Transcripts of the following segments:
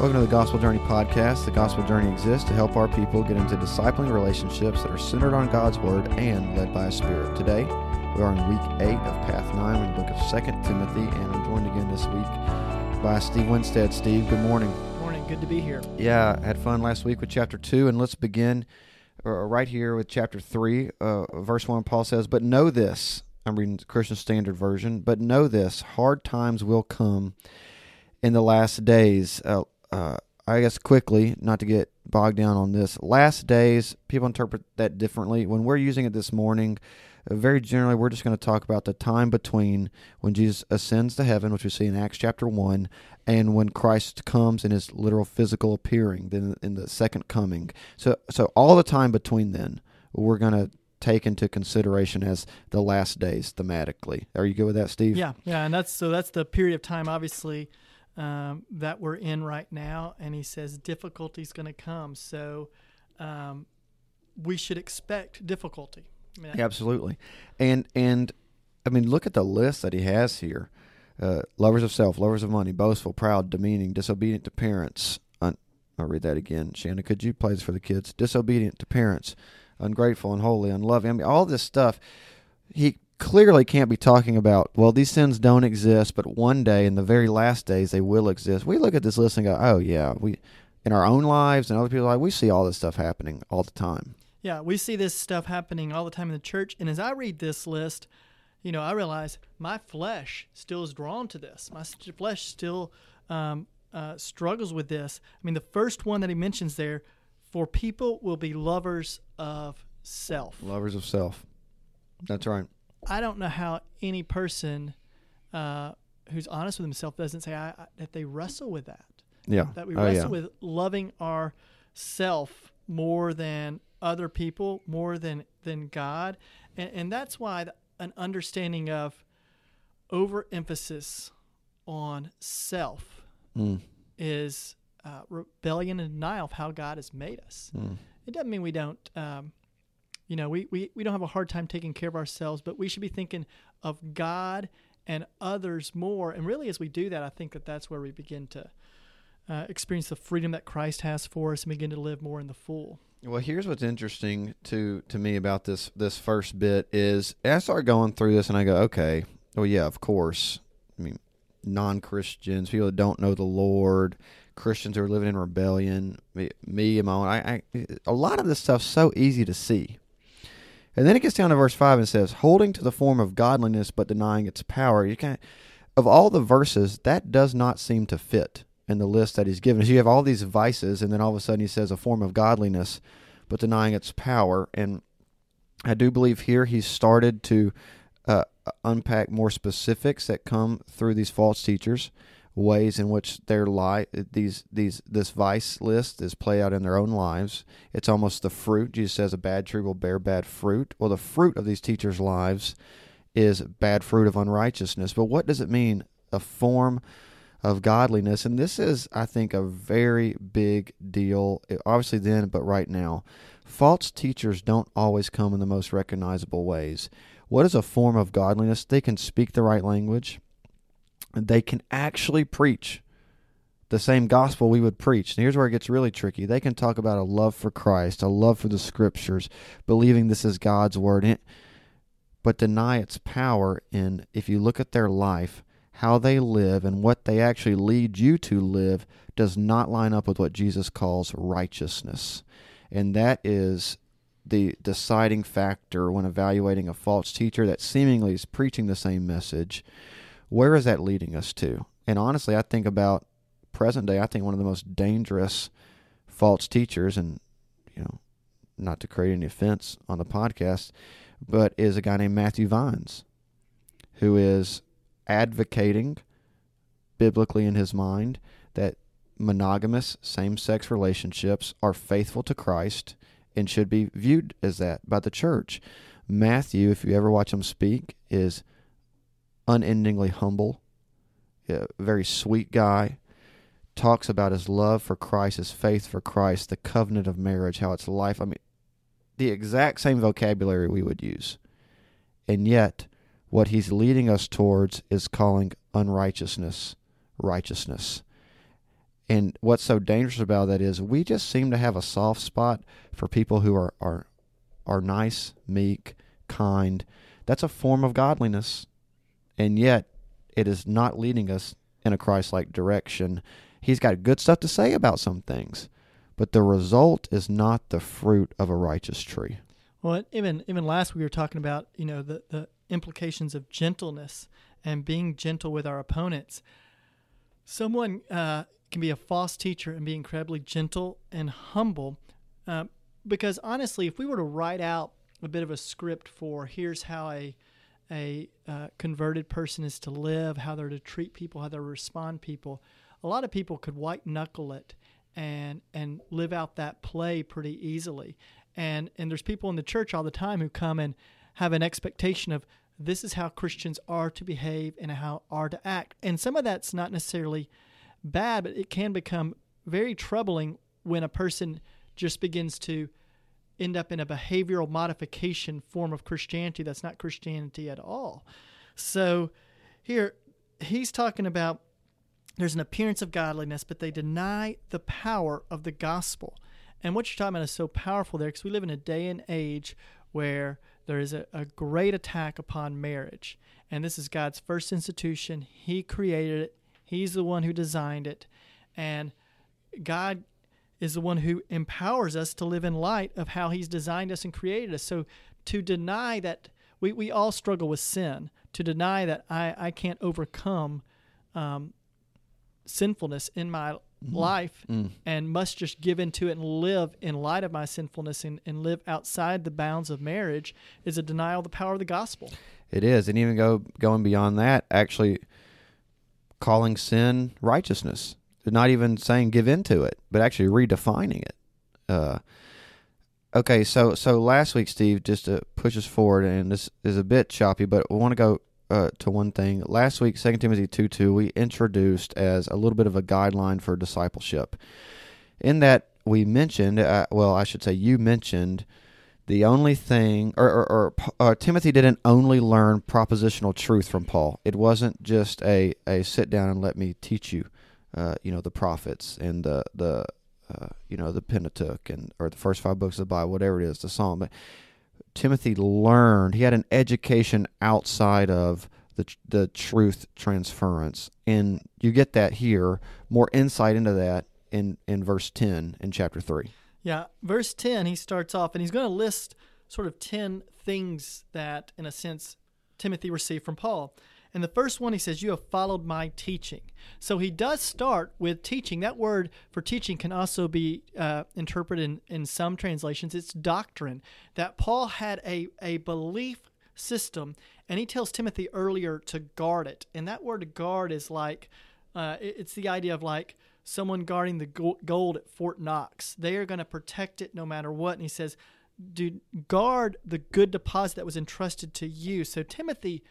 Welcome to the Gospel Journey podcast. The Gospel Journey exists to help our people get into discipling relationships that are centered on God's Word and led by a Spirit. Today, we are in week 8 of Path 9 in the book of 2 Timothy, and I'm joined again this week by Steve Winstead. Steve, good morning. Good Morning, good to be here. Yeah, I had fun last week with chapter 2, and let's begin uh, right here with chapter 3. Uh, verse 1, Paul says, But know this, I'm reading the Christian Standard Version, but know this, hard times will come in the last days. Uh, uh, I guess quickly, not to get bogged down on this, last days, people interpret that differently. When we're using it this morning, uh, very generally, we're just going to talk about the time between when Jesus ascends to heaven, which we see in Acts chapter 1, and when Christ comes in his literal physical appearing, then in the second coming. So, so all the time between then, we're going to take into consideration as the last days thematically. Are you good with that, Steve? Yeah, yeah, and that's so that's the period of time, obviously, um, that we're in right now. And he says difficulty is going to come, so um, we should expect difficulty. Mean, Absolutely, and and I mean, look at the list that he has here: uh, lovers of self, lovers of money, boastful, proud, demeaning, disobedient to parents. Un- I'll read that again. Shanna, could you play this for the kids? Disobedient to parents ungrateful, unholy, unloving. I mean, all this stuff. He clearly can't be talking about, well, these sins don't exist, but one day, in the very last days, they will exist. We look at this list and go, oh, yeah, we, in our own lives and other people's lives, we see all this stuff happening all the time. Yeah, we see this stuff happening all the time in the church. And as I read this list, you know, I realize my flesh still is drawn to this. My flesh still um, uh, struggles with this. I mean, the first one that he mentions there for people will be lovers of self. Lovers of self. That's right. I don't know how any person uh, who's honest with himself doesn't say I, I, that they wrestle with that. Yeah. That we oh, wrestle yeah. with loving our self more than other people, more than than God, and, and that's why an understanding of overemphasis on self mm. is uh, rebellion and denial of how God has made us. Mm. It doesn't mean we don't, um, you know, we, we, we don't have a hard time taking care of ourselves, but we should be thinking of God and others more. And really, as we do that, I think that that's where we begin to uh, experience the freedom that Christ has for us and begin to live more in the full. Well, here's what's interesting to to me about this this first bit is I start going through this and I go, okay, well, yeah, of course. I mean, non Christians, people that don't know the Lord, Christians who are living in rebellion, me, me and my own. I, I, a lot of this stuff's so easy to see. And then it gets down to verse five and says, "Holding to the form of godliness but denying its power." You can't. Of all the verses, that does not seem to fit in the list that he's given us. You have all these vices, and then all of a sudden he says a form of godliness but denying its power. And I do believe here he's started to uh, unpack more specifics that come through these false teachers ways in which their life these these this vice list is play out in their own lives. It's almost the fruit jesus says a bad tree will bear bad fruit. Well the fruit of these teachers lives is bad fruit of unrighteousness. But what does it mean a form of godliness? And this is i think a very big deal eh, obviously then but right now. False teachers don't always come in the most recognizable ways. What is a form of godliness? They can speak the right language they can actually preach the same gospel we would preach. And here's where it gets really tricky. They can talk about a love for Christ, a love for the scriptures, believing this is God's word, but deny its power And if you look at their life, how they live and what they actually lead you to live does not line up with what Jesus calls righteousness. And that is the deciding factor when evaluating a false teacher that seemingly is preaching the same message where is that leading us to? And honestly, I think about present day, I think one of the most dangerous false teachers, and you know, not to create any offense on the podcast, but is a guy named Matthew Vines, who is advocating biblically in his mind that monogamous same sex relationships are faithful to Christ and should be viewed as that by the church. Matthew, if you ever watch him speak, is unendingly humble, a very sweet guy. Talks about his love for Christ, his faith for Christ, the covenant of marriage, how it's life. I mean, the exact same vocabulary we would use. And yet, what he's leading us towards is calling unrighteousness righteousness. And what's so dangerous about that is we just seem to have a soft spot for people who are are are nice, meek, kind. That's a form of godliness. And yet it is not leading us in a Christ-like direction. He's got good stuff to say about some things, but the result is not the fruit of a righteous tree. Well, even even last we were talking about you know the the implications of gentleness and being gentle with our opponents. Someone uh, can be a false teacher and be incredibly gentle and humble, uh, because honestly, if we were to write out a bit of a script for here's how a a uh, converted person is to live, how they're to treat people, how they respond people, a lot of people could white knuckle it and and live out that play pretty easily. And and there's people in the church all the time who come and have an expectation of this is how Christians are to behave and how are to act. And some of that's not necessarily bad, but it can become very troubling when a person just begins to end up in a behavioral modification form of Christianity that's not Christianity at all. So here he's talking about there's an appearance of godliness, but they deny the power of the gospel. And what you're talking about is so powerful there because we live in a day and age where there is a, a great attack upon marriage. And this is God's first institution. He created it, He's the one who designed it. And God is the one who empowers us to live in light of how He's designed us and created us. So to deny that, we, we all struggle with sin. To deny that I, I can't overcome um, sinfulness in my mm. life mm. and must just give into it and live in light of my sinfulness and, and live outside the bounds of marriage is a denial of the power of the gospel. It is. And even go going beyond that, actually calling sin righteousness. Not even saying give into it, but actually redefining it. Uh, okay, so so last week, Steve, just to push us forward, and this is a bit choppy, but we want to go uh, to one thing. Last week, 2 Timothy 2 2, we introduced as a little bit of a guideline for discipleship. In that, we mentioned, uh, well, I should say, you mentioned the only thing, or, or, or uh, Timothy didn't only learn propositional truth from Paul. It wasn't just a, a sit down and let me teach you, uh, you know, the prophets and the, the uh, you know, the Pentateuch and or the first five books of the Bible, whatever it is, the Psalm. But Timothy learned. He had an education outside of the the truth transference, and you get that here. More insight into that in in verse ten in chapter three. Yeah, verse ten. He starts off, and he's going to list sort of ten things that, in a sense, Timothy received from Paul. And the first one, he says, You have followed my teaching. So he does start with teaching. That word for teaching can also be uh, interpreted in, in some translations. It's doctrine. That Paul had a, a belief system, and he tells Timothy earlier to guard it. And that word guard is like, uh, it's the idea of like, someone guarding the gold at Fort Knox. They are going to protect it no matter what. And he says, "Dude, guard the good deposit that was entrusted to you." So Timothy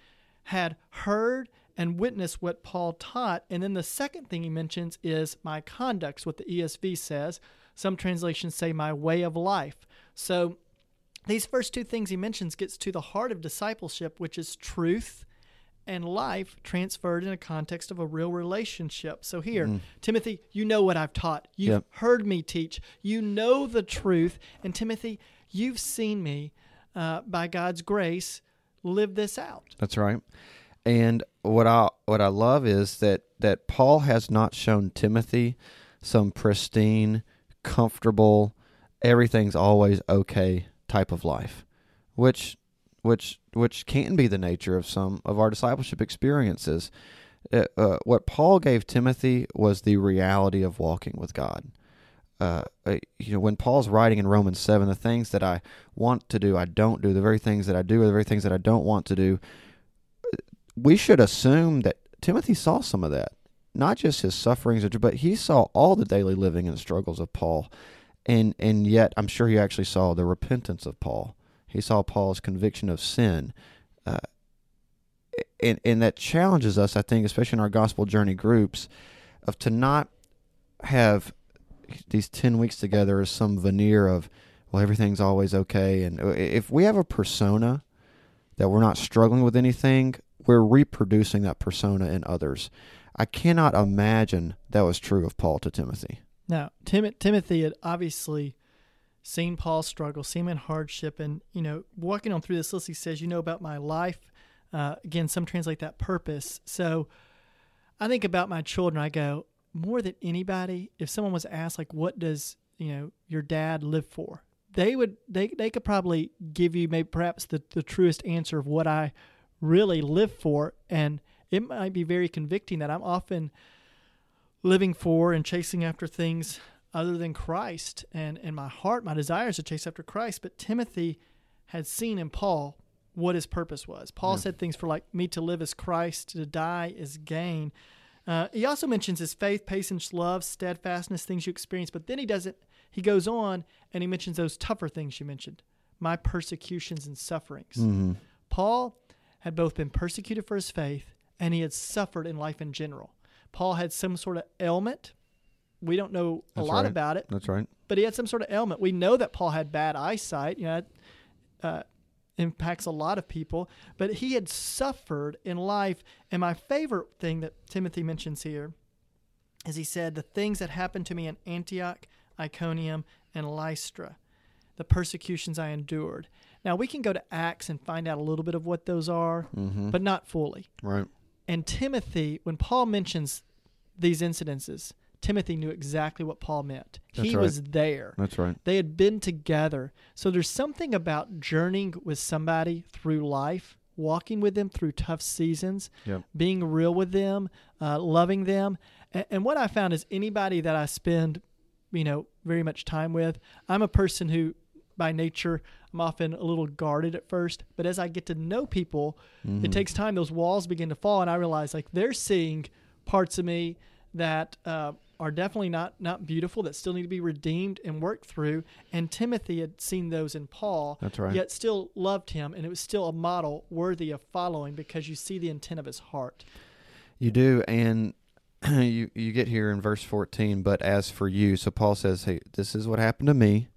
had heard and witnessed what Paul taught. And then the second thing he mentions is my conducts, what the ESV says. Some translations say my way of life. So these first two things he mentions gets to the heart of discipleship, which is truth and life transferred in a context of a real relationship. So here, mm. Timothy, you know what I've taught. You've yep. heard me teach. You know the truth. And Timothy, you've seen me uh, by God's grace live this out. That's right. And what I what I love is that that Paul has not shown Timothy some pristine, comfortable, everything's always okay type of life, which which which can be the nature of some of our discipleship experiences. Uh, uh, what Paul gave Timothy was the reality of walking with God. Uh, uh, you know, when Paul's writing in Romans 7, the things that I want to do, I don't do. The very things that I do are the very things that I don't want to do. We should assume that Timothy saw some of that. Not just his sufferings, but he saw all the daily living and struggles of Paul. And, and yet, I'm sure he actually saw the repentance of Paul. He saw Paul's conviction of sin. Uh, and, and that challenges us, I think, especially in our gospel journey groups, of to not have these 10 weeks together is some veneer of well everything's always okay and if we have a persona that we're not struggling with anything we're reproducing that persona in others I cannot imagine that was true of Paul to Timothy. Now, Tim- Timothy had obviously seen Paul struggle, seen him in hardship, and you know, walking on through this list, he says, "You know about my life." Uh, again, some translate that purpose. So, I think about my children. I go more than anybody. If someone was asked, like, "What does you know your dad live for?" They would they they could probably give you maybe perhaps the the truest answer of what I really live for, and it might be very convicting that I'm often living for and chasing after things other than Christ. And in my heart, my desire is to chase after Christ. But Timothy had seen in Paul what his purpose was. Paul Yeah. said things for like me to live as Christ, to die is gain. Uh, he also mentions his faith, patience, love, steadfastness, things you experience. But then he doesn't. He goes on and he mentions those tougher things you mentioned, my persecutions and sufferings. Mm-hmm. Paul had both been persecuted for his faith and he had suffered in life in general. Paul had some sort of ailment. We don't know a lot right. about it, That's right. but he had some sort of ailment. We know that Paul had bad eyesight. You know, uh, impacts a lot of people. But he had suffered in life. And my favorite thing that Timothy mentions here is he said, The things that happened to me in Antioch, Iconium, and Lystra, the persecutions I endured. Now, we can go to Acts and find out a little bit of what those are, Mm-hmm. but not fully. right. And Timothy, when Paul mentions these incidences, Timothy knew exactly what Paul meant. That's he right. was there. That's right. They had been together. So there's something about journeying with somebody through life, walking with them through tough seasons, Yep. being real with them, uh, loving them. And, and what I found is anybody that I spend, you know, very much time with, I'm a person who, by nature, I'm often a little guarded at first. But as I get to know people, Mm-hmm. it takes time. Those walls begin to fall, and I realize like they're seeing parts of me that uh, are definitely not not beautiful that still need to be redeemed and worked through. And Timothy had seen those in Paul, That's right. yet still loved him, and it was still a model worthy of following because you see the intent of his heart. You do, and you you get here in verse fourteen. But as for you, so Paul says, "Hey, this is what happened to me.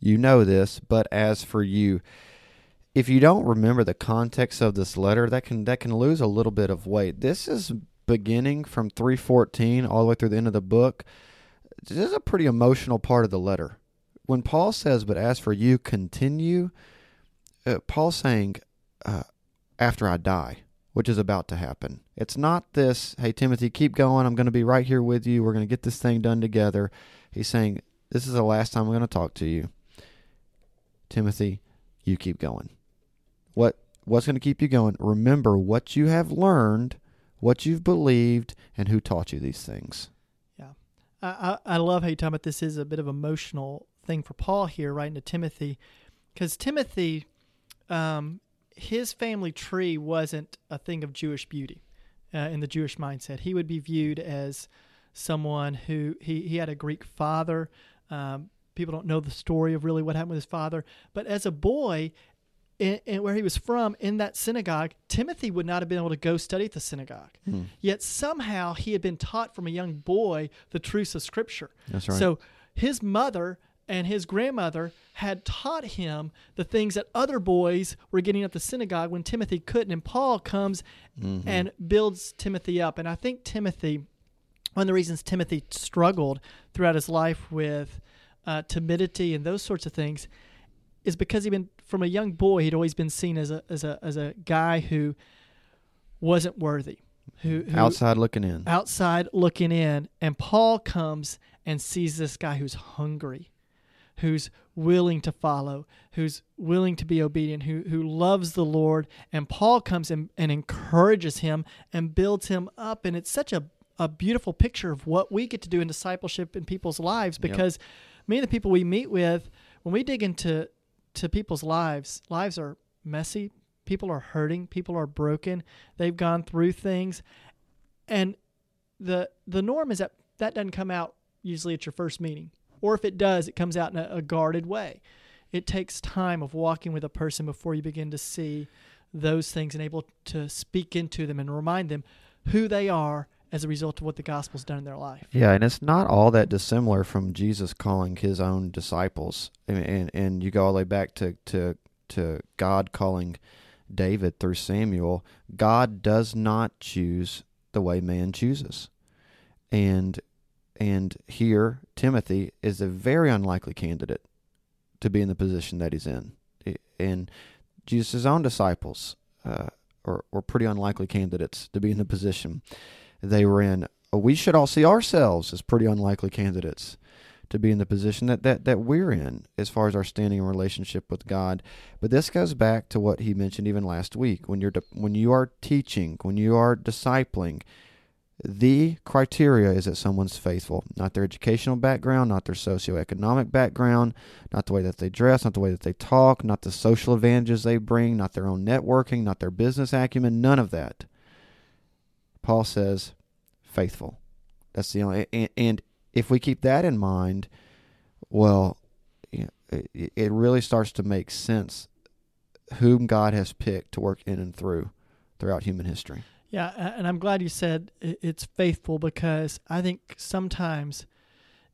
You know this. But as for you, if you don't remember the context of this letter, that can that can lose a little bit of weight. This is beginning from three fourteen all the way through the end of the book. This is a pretty emotional part of the letter. When Paul says, "But as for you, continue," uh, Paul's saying, uh, "After I die." which is about to happen. It's not this, hey, Timothy, keep going. I'm going to be right here with you. We're going to get this thing done together. He's saying, this is the last time I'm going to talk to you. Timothy, you keep going. What What's going to keep you going? Remember what you have learned, what you've believed, and who taught you these things. I, I, I love how you talk about this is a bit of emotional thing for Paul here, writing to Timothy, because Timothy, um, his family tree wasn't a thing of Jewish beauty uh, in the Jewish mindset. He would be viewed as someone who he, he had a Greek father. Um, people don't know the story of really what happened with his father, but as a boy, in, in where he was from in that synagogue, Timothy would not have been able to go study at the synagogue. Yet somehow he had been taught from a young boy the truths of Scripture. That's right. So his mother and his grandmother had taught him the things that other boys were getting at the synagogue when Timothy couldn't. And Paul comes Mm-hmm. and builds Timothy up. And I think Timothy, one of the reasons Timothy struggled throughout his life with uh, timidity and those sorts of things is because he'd been from a young boy he'd always been seen as a as a as a guy who wasn't worthy who, who Outside looking in. outside looking in and Paul comes and sees this guy who's hungry who's willing to follow who's willing to be obedient who who loves the Lord and Paul comes and, and encourages him and builds him up and it's such a a beautiful picture of what we get to do in discipleship in people's lives Yep. because many of the people we meet with when we dig into to people's lives. Lives are messy. People are hurting. People are broken. They've gone through things. And the the norm is that that doesn't come out usually at your first meeting. Or if it does it comes out in a, a guarded way. It takes time of walking with a person before you begin to see those things and able to speak into them and remind them who they are as a result of what the gospel's done in their life Yeah, and it's not all that dissimilar from Jesus calling his own disciples. And and, and you go all the way back to, to to God calling David through Samuel. God does not choose the way man chooses. And and here Timothy is a very unlikely candidate to be in the position that he's in. And Jesus' own disciples uh, pretty unlikely candidates to be in the position they were in. We should all see ourselves as pretty unlikely candidates to be in the position that, that, that we're in as far as our standing in relationship with God. But this goes back to what he mentioned even last week. When you're when you are teaching, when you are discipling, the criteria is that someone's faithful, not their educational background, not their socioeconomic background, not the way that they dress, not the way that they talk, not the social advantages they bring, not their own networking, not their business acumen, none of that. Paul says, faithful. That's the only, and, and if we keep that in mind, well, it, it really starts to make sense whom God has picked to work in and through throughout human history. Yeah, and I'm glad you said it's faithful because I think sometimes,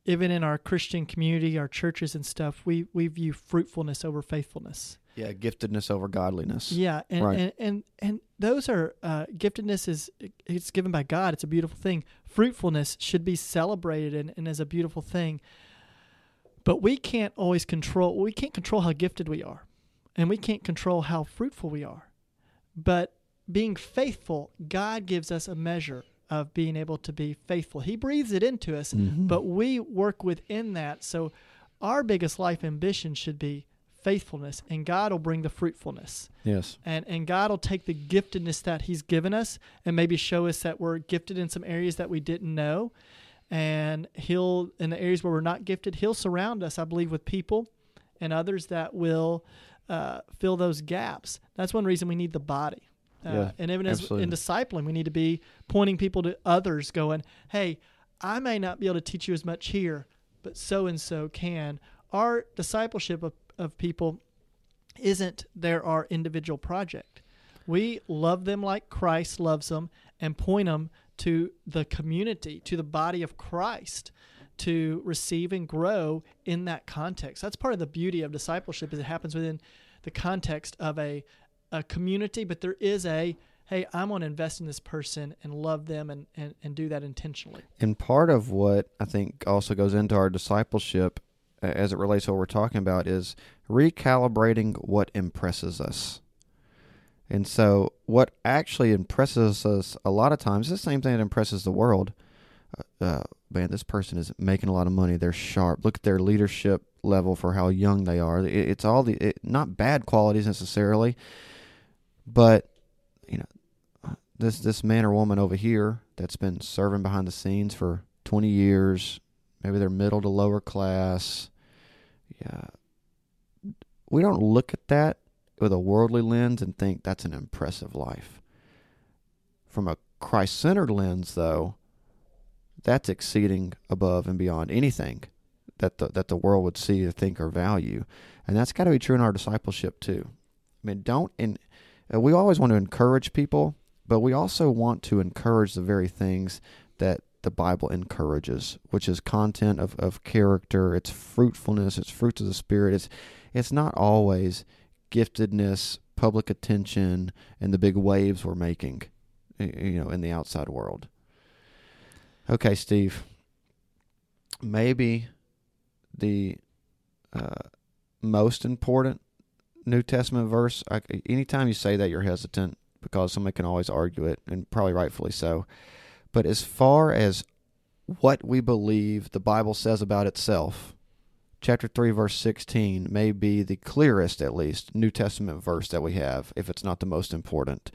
even in our Christian community, our churches and stuff, we, we view fruitfulness over faithfulness. Yeah, giftedness over godliness. Yeah, and right. and, and, and those are uh, giftedness is it's given by God. It's a beautiful thing. Fruitfulness should be celebrated and, and is a beautiful thing. But we can't always control. We can't control how gifted we are, and we can't control how fruitful we are. But being faithful, God gives us a measure of being able to be faithful. He breathes it into us, mm-hmm. but we work within that. So our biggest life ambition should be faithfulness and God will bring the fruitfulness. Yes. And and God will take the giftedness that he's given us and maybe show us that we're gifted in some areas that we didn't know. And he'll in the areas where we're not gifted, he'll surround us, I believe, with people and others that will uh, fill those gaps. That's one reason we need the body. Uh, yeah, and even as absolutely. in discipling, we need to be pointing people to others, going, "Hey, I may not be able to teach you as much here, but so and so can." Our discipleship of, of people isn't there our individual project. We love them like Christ loves them, and point them to the community, to the body of Christ, to receive and grow in that context. That's part of the beauty of discipleship is it happens within the context of a a community, but there is a hey, I'm going to invest in this person and love them and, and, and do that intentionally. And part of what I think also goes into our discipleship as it relates to what we're talking about is recalibrating what impresses us. And so, what actually impresses us a lot of times is the same thing that impresses the world. Uh, uh, man, this person is making a lot of money. They're sharp. Look at their leadership level for how young they are. It, it's all the it, not bad qualities necessarily, but you know, this this man or woman over here that's been serving behind the scenes for 20 years, maybe they're middle to lower class. Yeah. We don't look at that with a worldly lens and think that's an impressive life. From a Christ centered lens, though, that's exceeding above and beyond anything that the, that the world would see or think or value. And that's got to be true in our discipleship, too. I mean, don't, uh, we always want to encourage people, but we also want to encourage the very things that the Bible encourages, which is content of, of character, it's fruitfulness, it's fruits of the Spirit. It's it's not always giftedness, public attention, and the big waves we're making, you know, in the outside world. Okay, Steve. Maybe the uh, most important New Testament verse. I, anytime you say that, you're hesitant because somebody can always argue it, and probably rightfully so. But as far as what we believe the Bible says about itself, chapter 3, verse 16 may be the clearest, at least, New Testament verse that we have, if it's not the most important.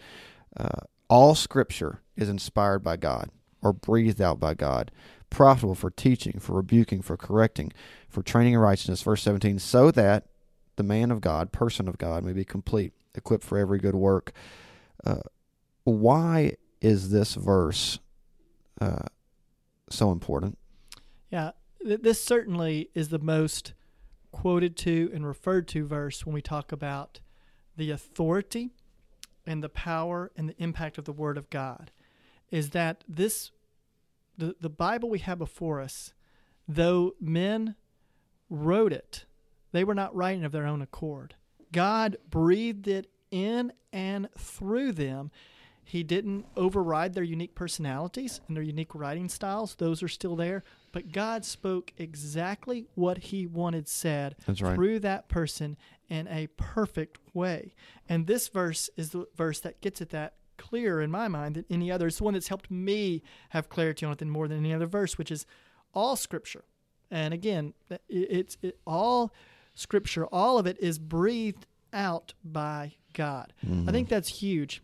Uh, all Scripture is inspired by God or breathed out by God, profitable for teaching, for rebuking, for correcting, for training in righteousness. Verse 17, so that the man of God, person of God, may be complete, equipped for every good work. Uh, why is this verse uh, so important? Yeah, th- this certainly is the most quoted to and referred to verse when we talk about the authority and the power and the impact of the Word of God. Is that this, the, the Bible we have before us, though men wrote it they were not writing of their own accord. God breathed it in and through them. He didn't override their unique personalities and their unique writing styles. Those are still there. But God spoke exactly what He wanted said right. through that person in a perfect way. And this verse is the verse that gets at that clearer in my mind than any other. It's the one that's helped me have clarity on it than more than any other verse, which is all Scripture. And again, it's it, all Scripture, all of it is breathed out by God. I mm-hmm. think that's huge.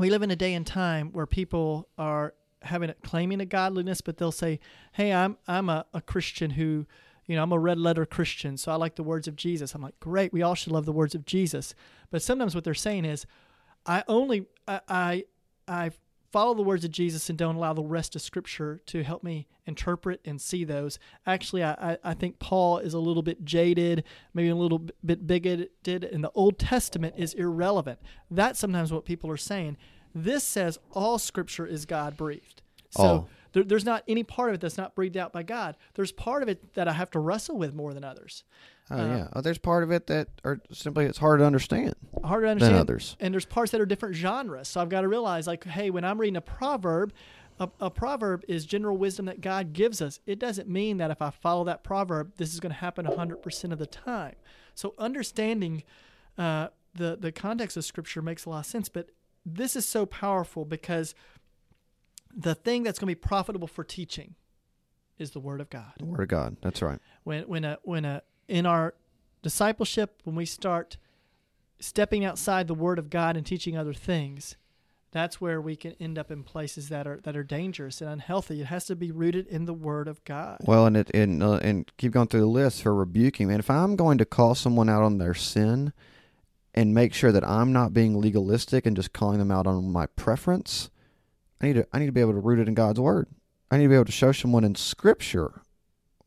We live in a day and time where people are having claiming a godliness, but they'll say, "Hey, I'm I'm a, a Christian who, you know, I'm a red letter Christian, so I like the words of Jesus." I'm like, "Great, we all should love the words of Jesus." But sometimes what they're saying is, "I only I I, I follow the words of Jesus and don't allow the rest of Scripture to help me interpret and see those." Actually, I I, think Paul is a little bit jaded, maybe a little bit bigoted, and the Old Testament is irrelevant. That's sometimes what people are saying. This says all Scripture is God breathed. So All. There, there's not any part of it that's not breathed out by God. There's part of it that I have to wrestle with more than others. Oh yeah. Oh, there's part of it that are simply it's hard to understand Harder to than understand. others. And there's parts that are different genres. So I've got to realize, like, hey, when I'm reading a proverb, a, a proverb is general wisdom that God gives us. It doesn't mean that if I follow that proverb, this is going to happen 100% of the time. So understanding uh, the the context of Scripture makes a lot of sense. But this is so powerful because the thing that's going to be profitable for teaching is the Word of God The Word of God. That's right. when when a when a in our discipleship when we start stepping outside the word of God and teaching other things that's where we can end up in places that are that are dangerous and unhealthy it has to be rooted in the word of God Well, and it and uh, and keep going through the list for rebuking. Man, if I'm going to call someone out on their sin, and make sure that I'm not being legalistic and just calling them out on my preference, I need to I need to be able to root it in God's word. I need to be able to show someone in Scripture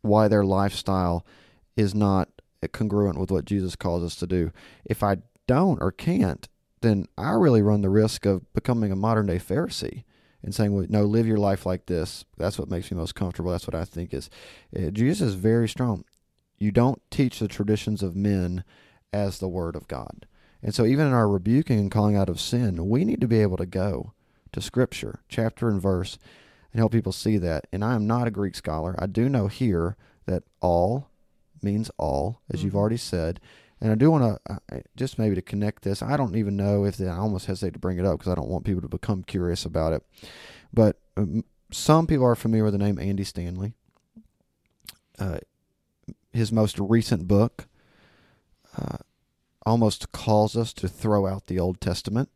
why their lifestyle is not congruent with what Jesus calls us to do. If I don't or can't, then I really run the risk of becoming a modern day Pharisee and saying, well, "No, live your life like this. That's what makes me most comfortable. That's what I think is." Uh, Jesus is very strong. You don't teach the traditions of men as the word of God, and so even in our rebuking and calling out of sin, we need to be able to go to Scripture, chapter and verse, and help people see that. And I am not a Greek scholar. I do know here that all means all, as you've Mhm. already said. And I do want to uh, just maybe to connect this. I don't even know if the, I almost hesitate to bring it up because I don't want people to become curious about it. But um, some people are familiar with the name Andy Stanley. Uh, his most recent book uh, almost calls us to throw out the Old Testament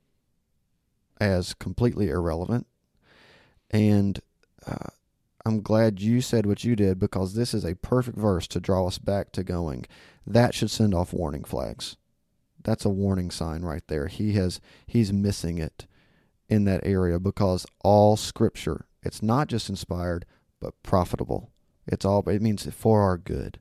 as completely irrelevant. And uh, I'm glad you said what you did because this is a perfect verse to draw us back to going. That should send off warning flags. That's a warning sign right there. He has he's missing it in that area because all scripture, it's not just inspired but profitable. It's all it means for our good.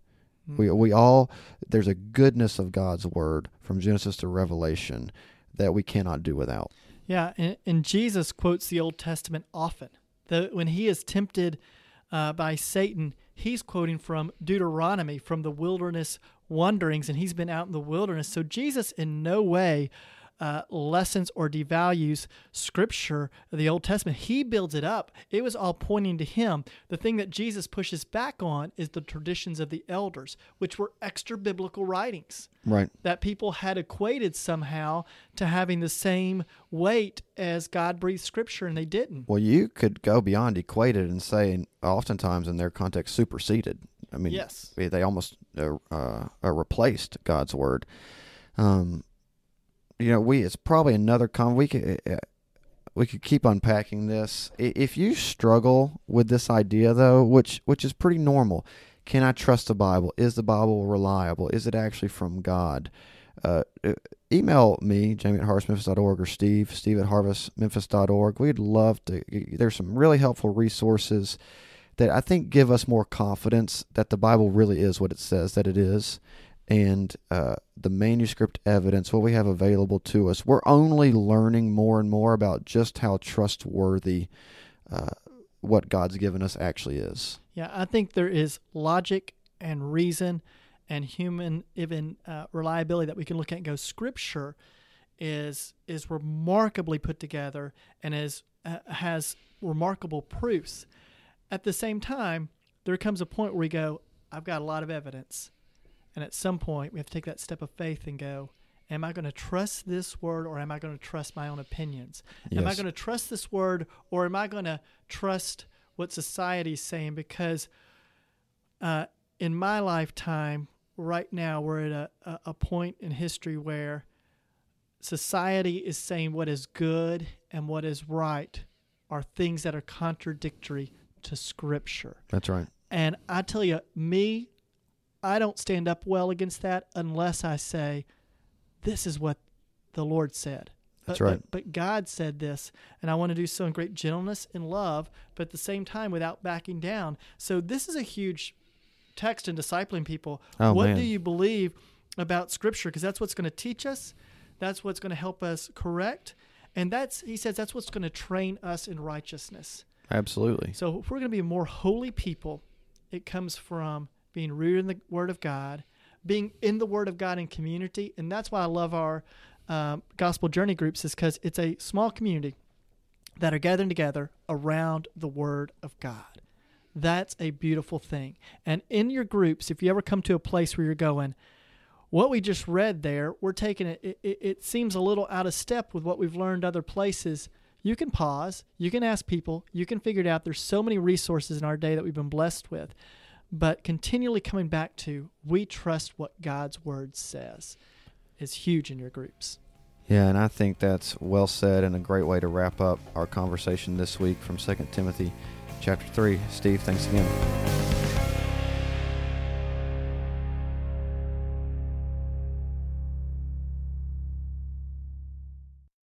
We we all there's a goodness of God's word from Genesis to Revelation that we cannot do without. Yeah, and, and Jesus quotes the Old Testament often. The, when he is tempted uh, by Satan, he's quoting from Deuteronomy, from the wilderness wanderings, and he's been out in the wilderness. So Jesus, in no way, uh, lessens or devalues Scripture, the Old Testament. He builds it up. It was all pointing to Him. The thing that Jesus pushes back on is the traditions of the elders, which were extra biblical writings Right. that people had equated somehow to having the same weight as God breathed scripture, and they didn't. Well, you could go beyond equated and say, oftentimes in their context, superseded. I mean, Yes. they almost uh, uh, uh, replaced God's word. Um, you know, we it's probably another con. We could uh, we could keep unpacking this. If you struggle with this idea, though, which which is pretty normal, can I trust the Bible? Is the Bible reliable? Is it actually from God? Uh, uh, email me, Jamie at harvestmemphis.org, or Steve, Steve at harvestmemphis.org. We'd love to. There's some really helpful resources that I think give us more confidence that the Bible really is what it says that it is. And uh, the manuscript evidence, what we have available to us, we're only learning more and more about just how trustworthy uh, what God's given us actually is. Yeah, I think there is logic and reason and human even uh, reliability that we can look at and go, Scripture is is remarkably put together and is uh, has remarkable proofs. At the same time, there comes a point where we go, I've got a lot of evidence. And at some point, we have to take that step of faith and go, Am I going to trust this word or am I going to trust my own opinions? Yes. Am I going to trust this word or am I going to trust what society's saying? Because uh, in my lifetime, right now, we're at a, a point in history where society is saying what is good and what is right are things that are contradictory to Scripture. That's right. And I tell you, me, I don't stand up well against that unless I say, this is what the Lord said. That's but, right. But, but, God said this, and I want to do so in great gentleness and love, but at the same time without backing down. So this is a huge text in discipling people. Oh, what man. do you believe about Scripture? Because that's what's going to teach us. That's what's going to help us correct. And that's, he says, that's what's going to train us in righteousness. Absolutely. So if we're going to be more holy people, it comes from being rooted in the Word of God, being in the Word of God in community. And that's why I love our um, gospel journey groups, is because it's a small community that are gathering together around the Word of God. That's a beautiful thing. And in your groups, if you ever come to a place where you're going, what we just read there, we're taking it, it, it seems a little out of step with what we've learned other places. You can pause, you can ask people, you can figure it out. There's so many resources in our day that we've been blessed with. But continually coming back to, we trust what God's word says is huge in your groups. Yeah, and I think that's well said and a great way to wrap up our conversation this week from 2 Timothy chapter 3. Steve, thanks again.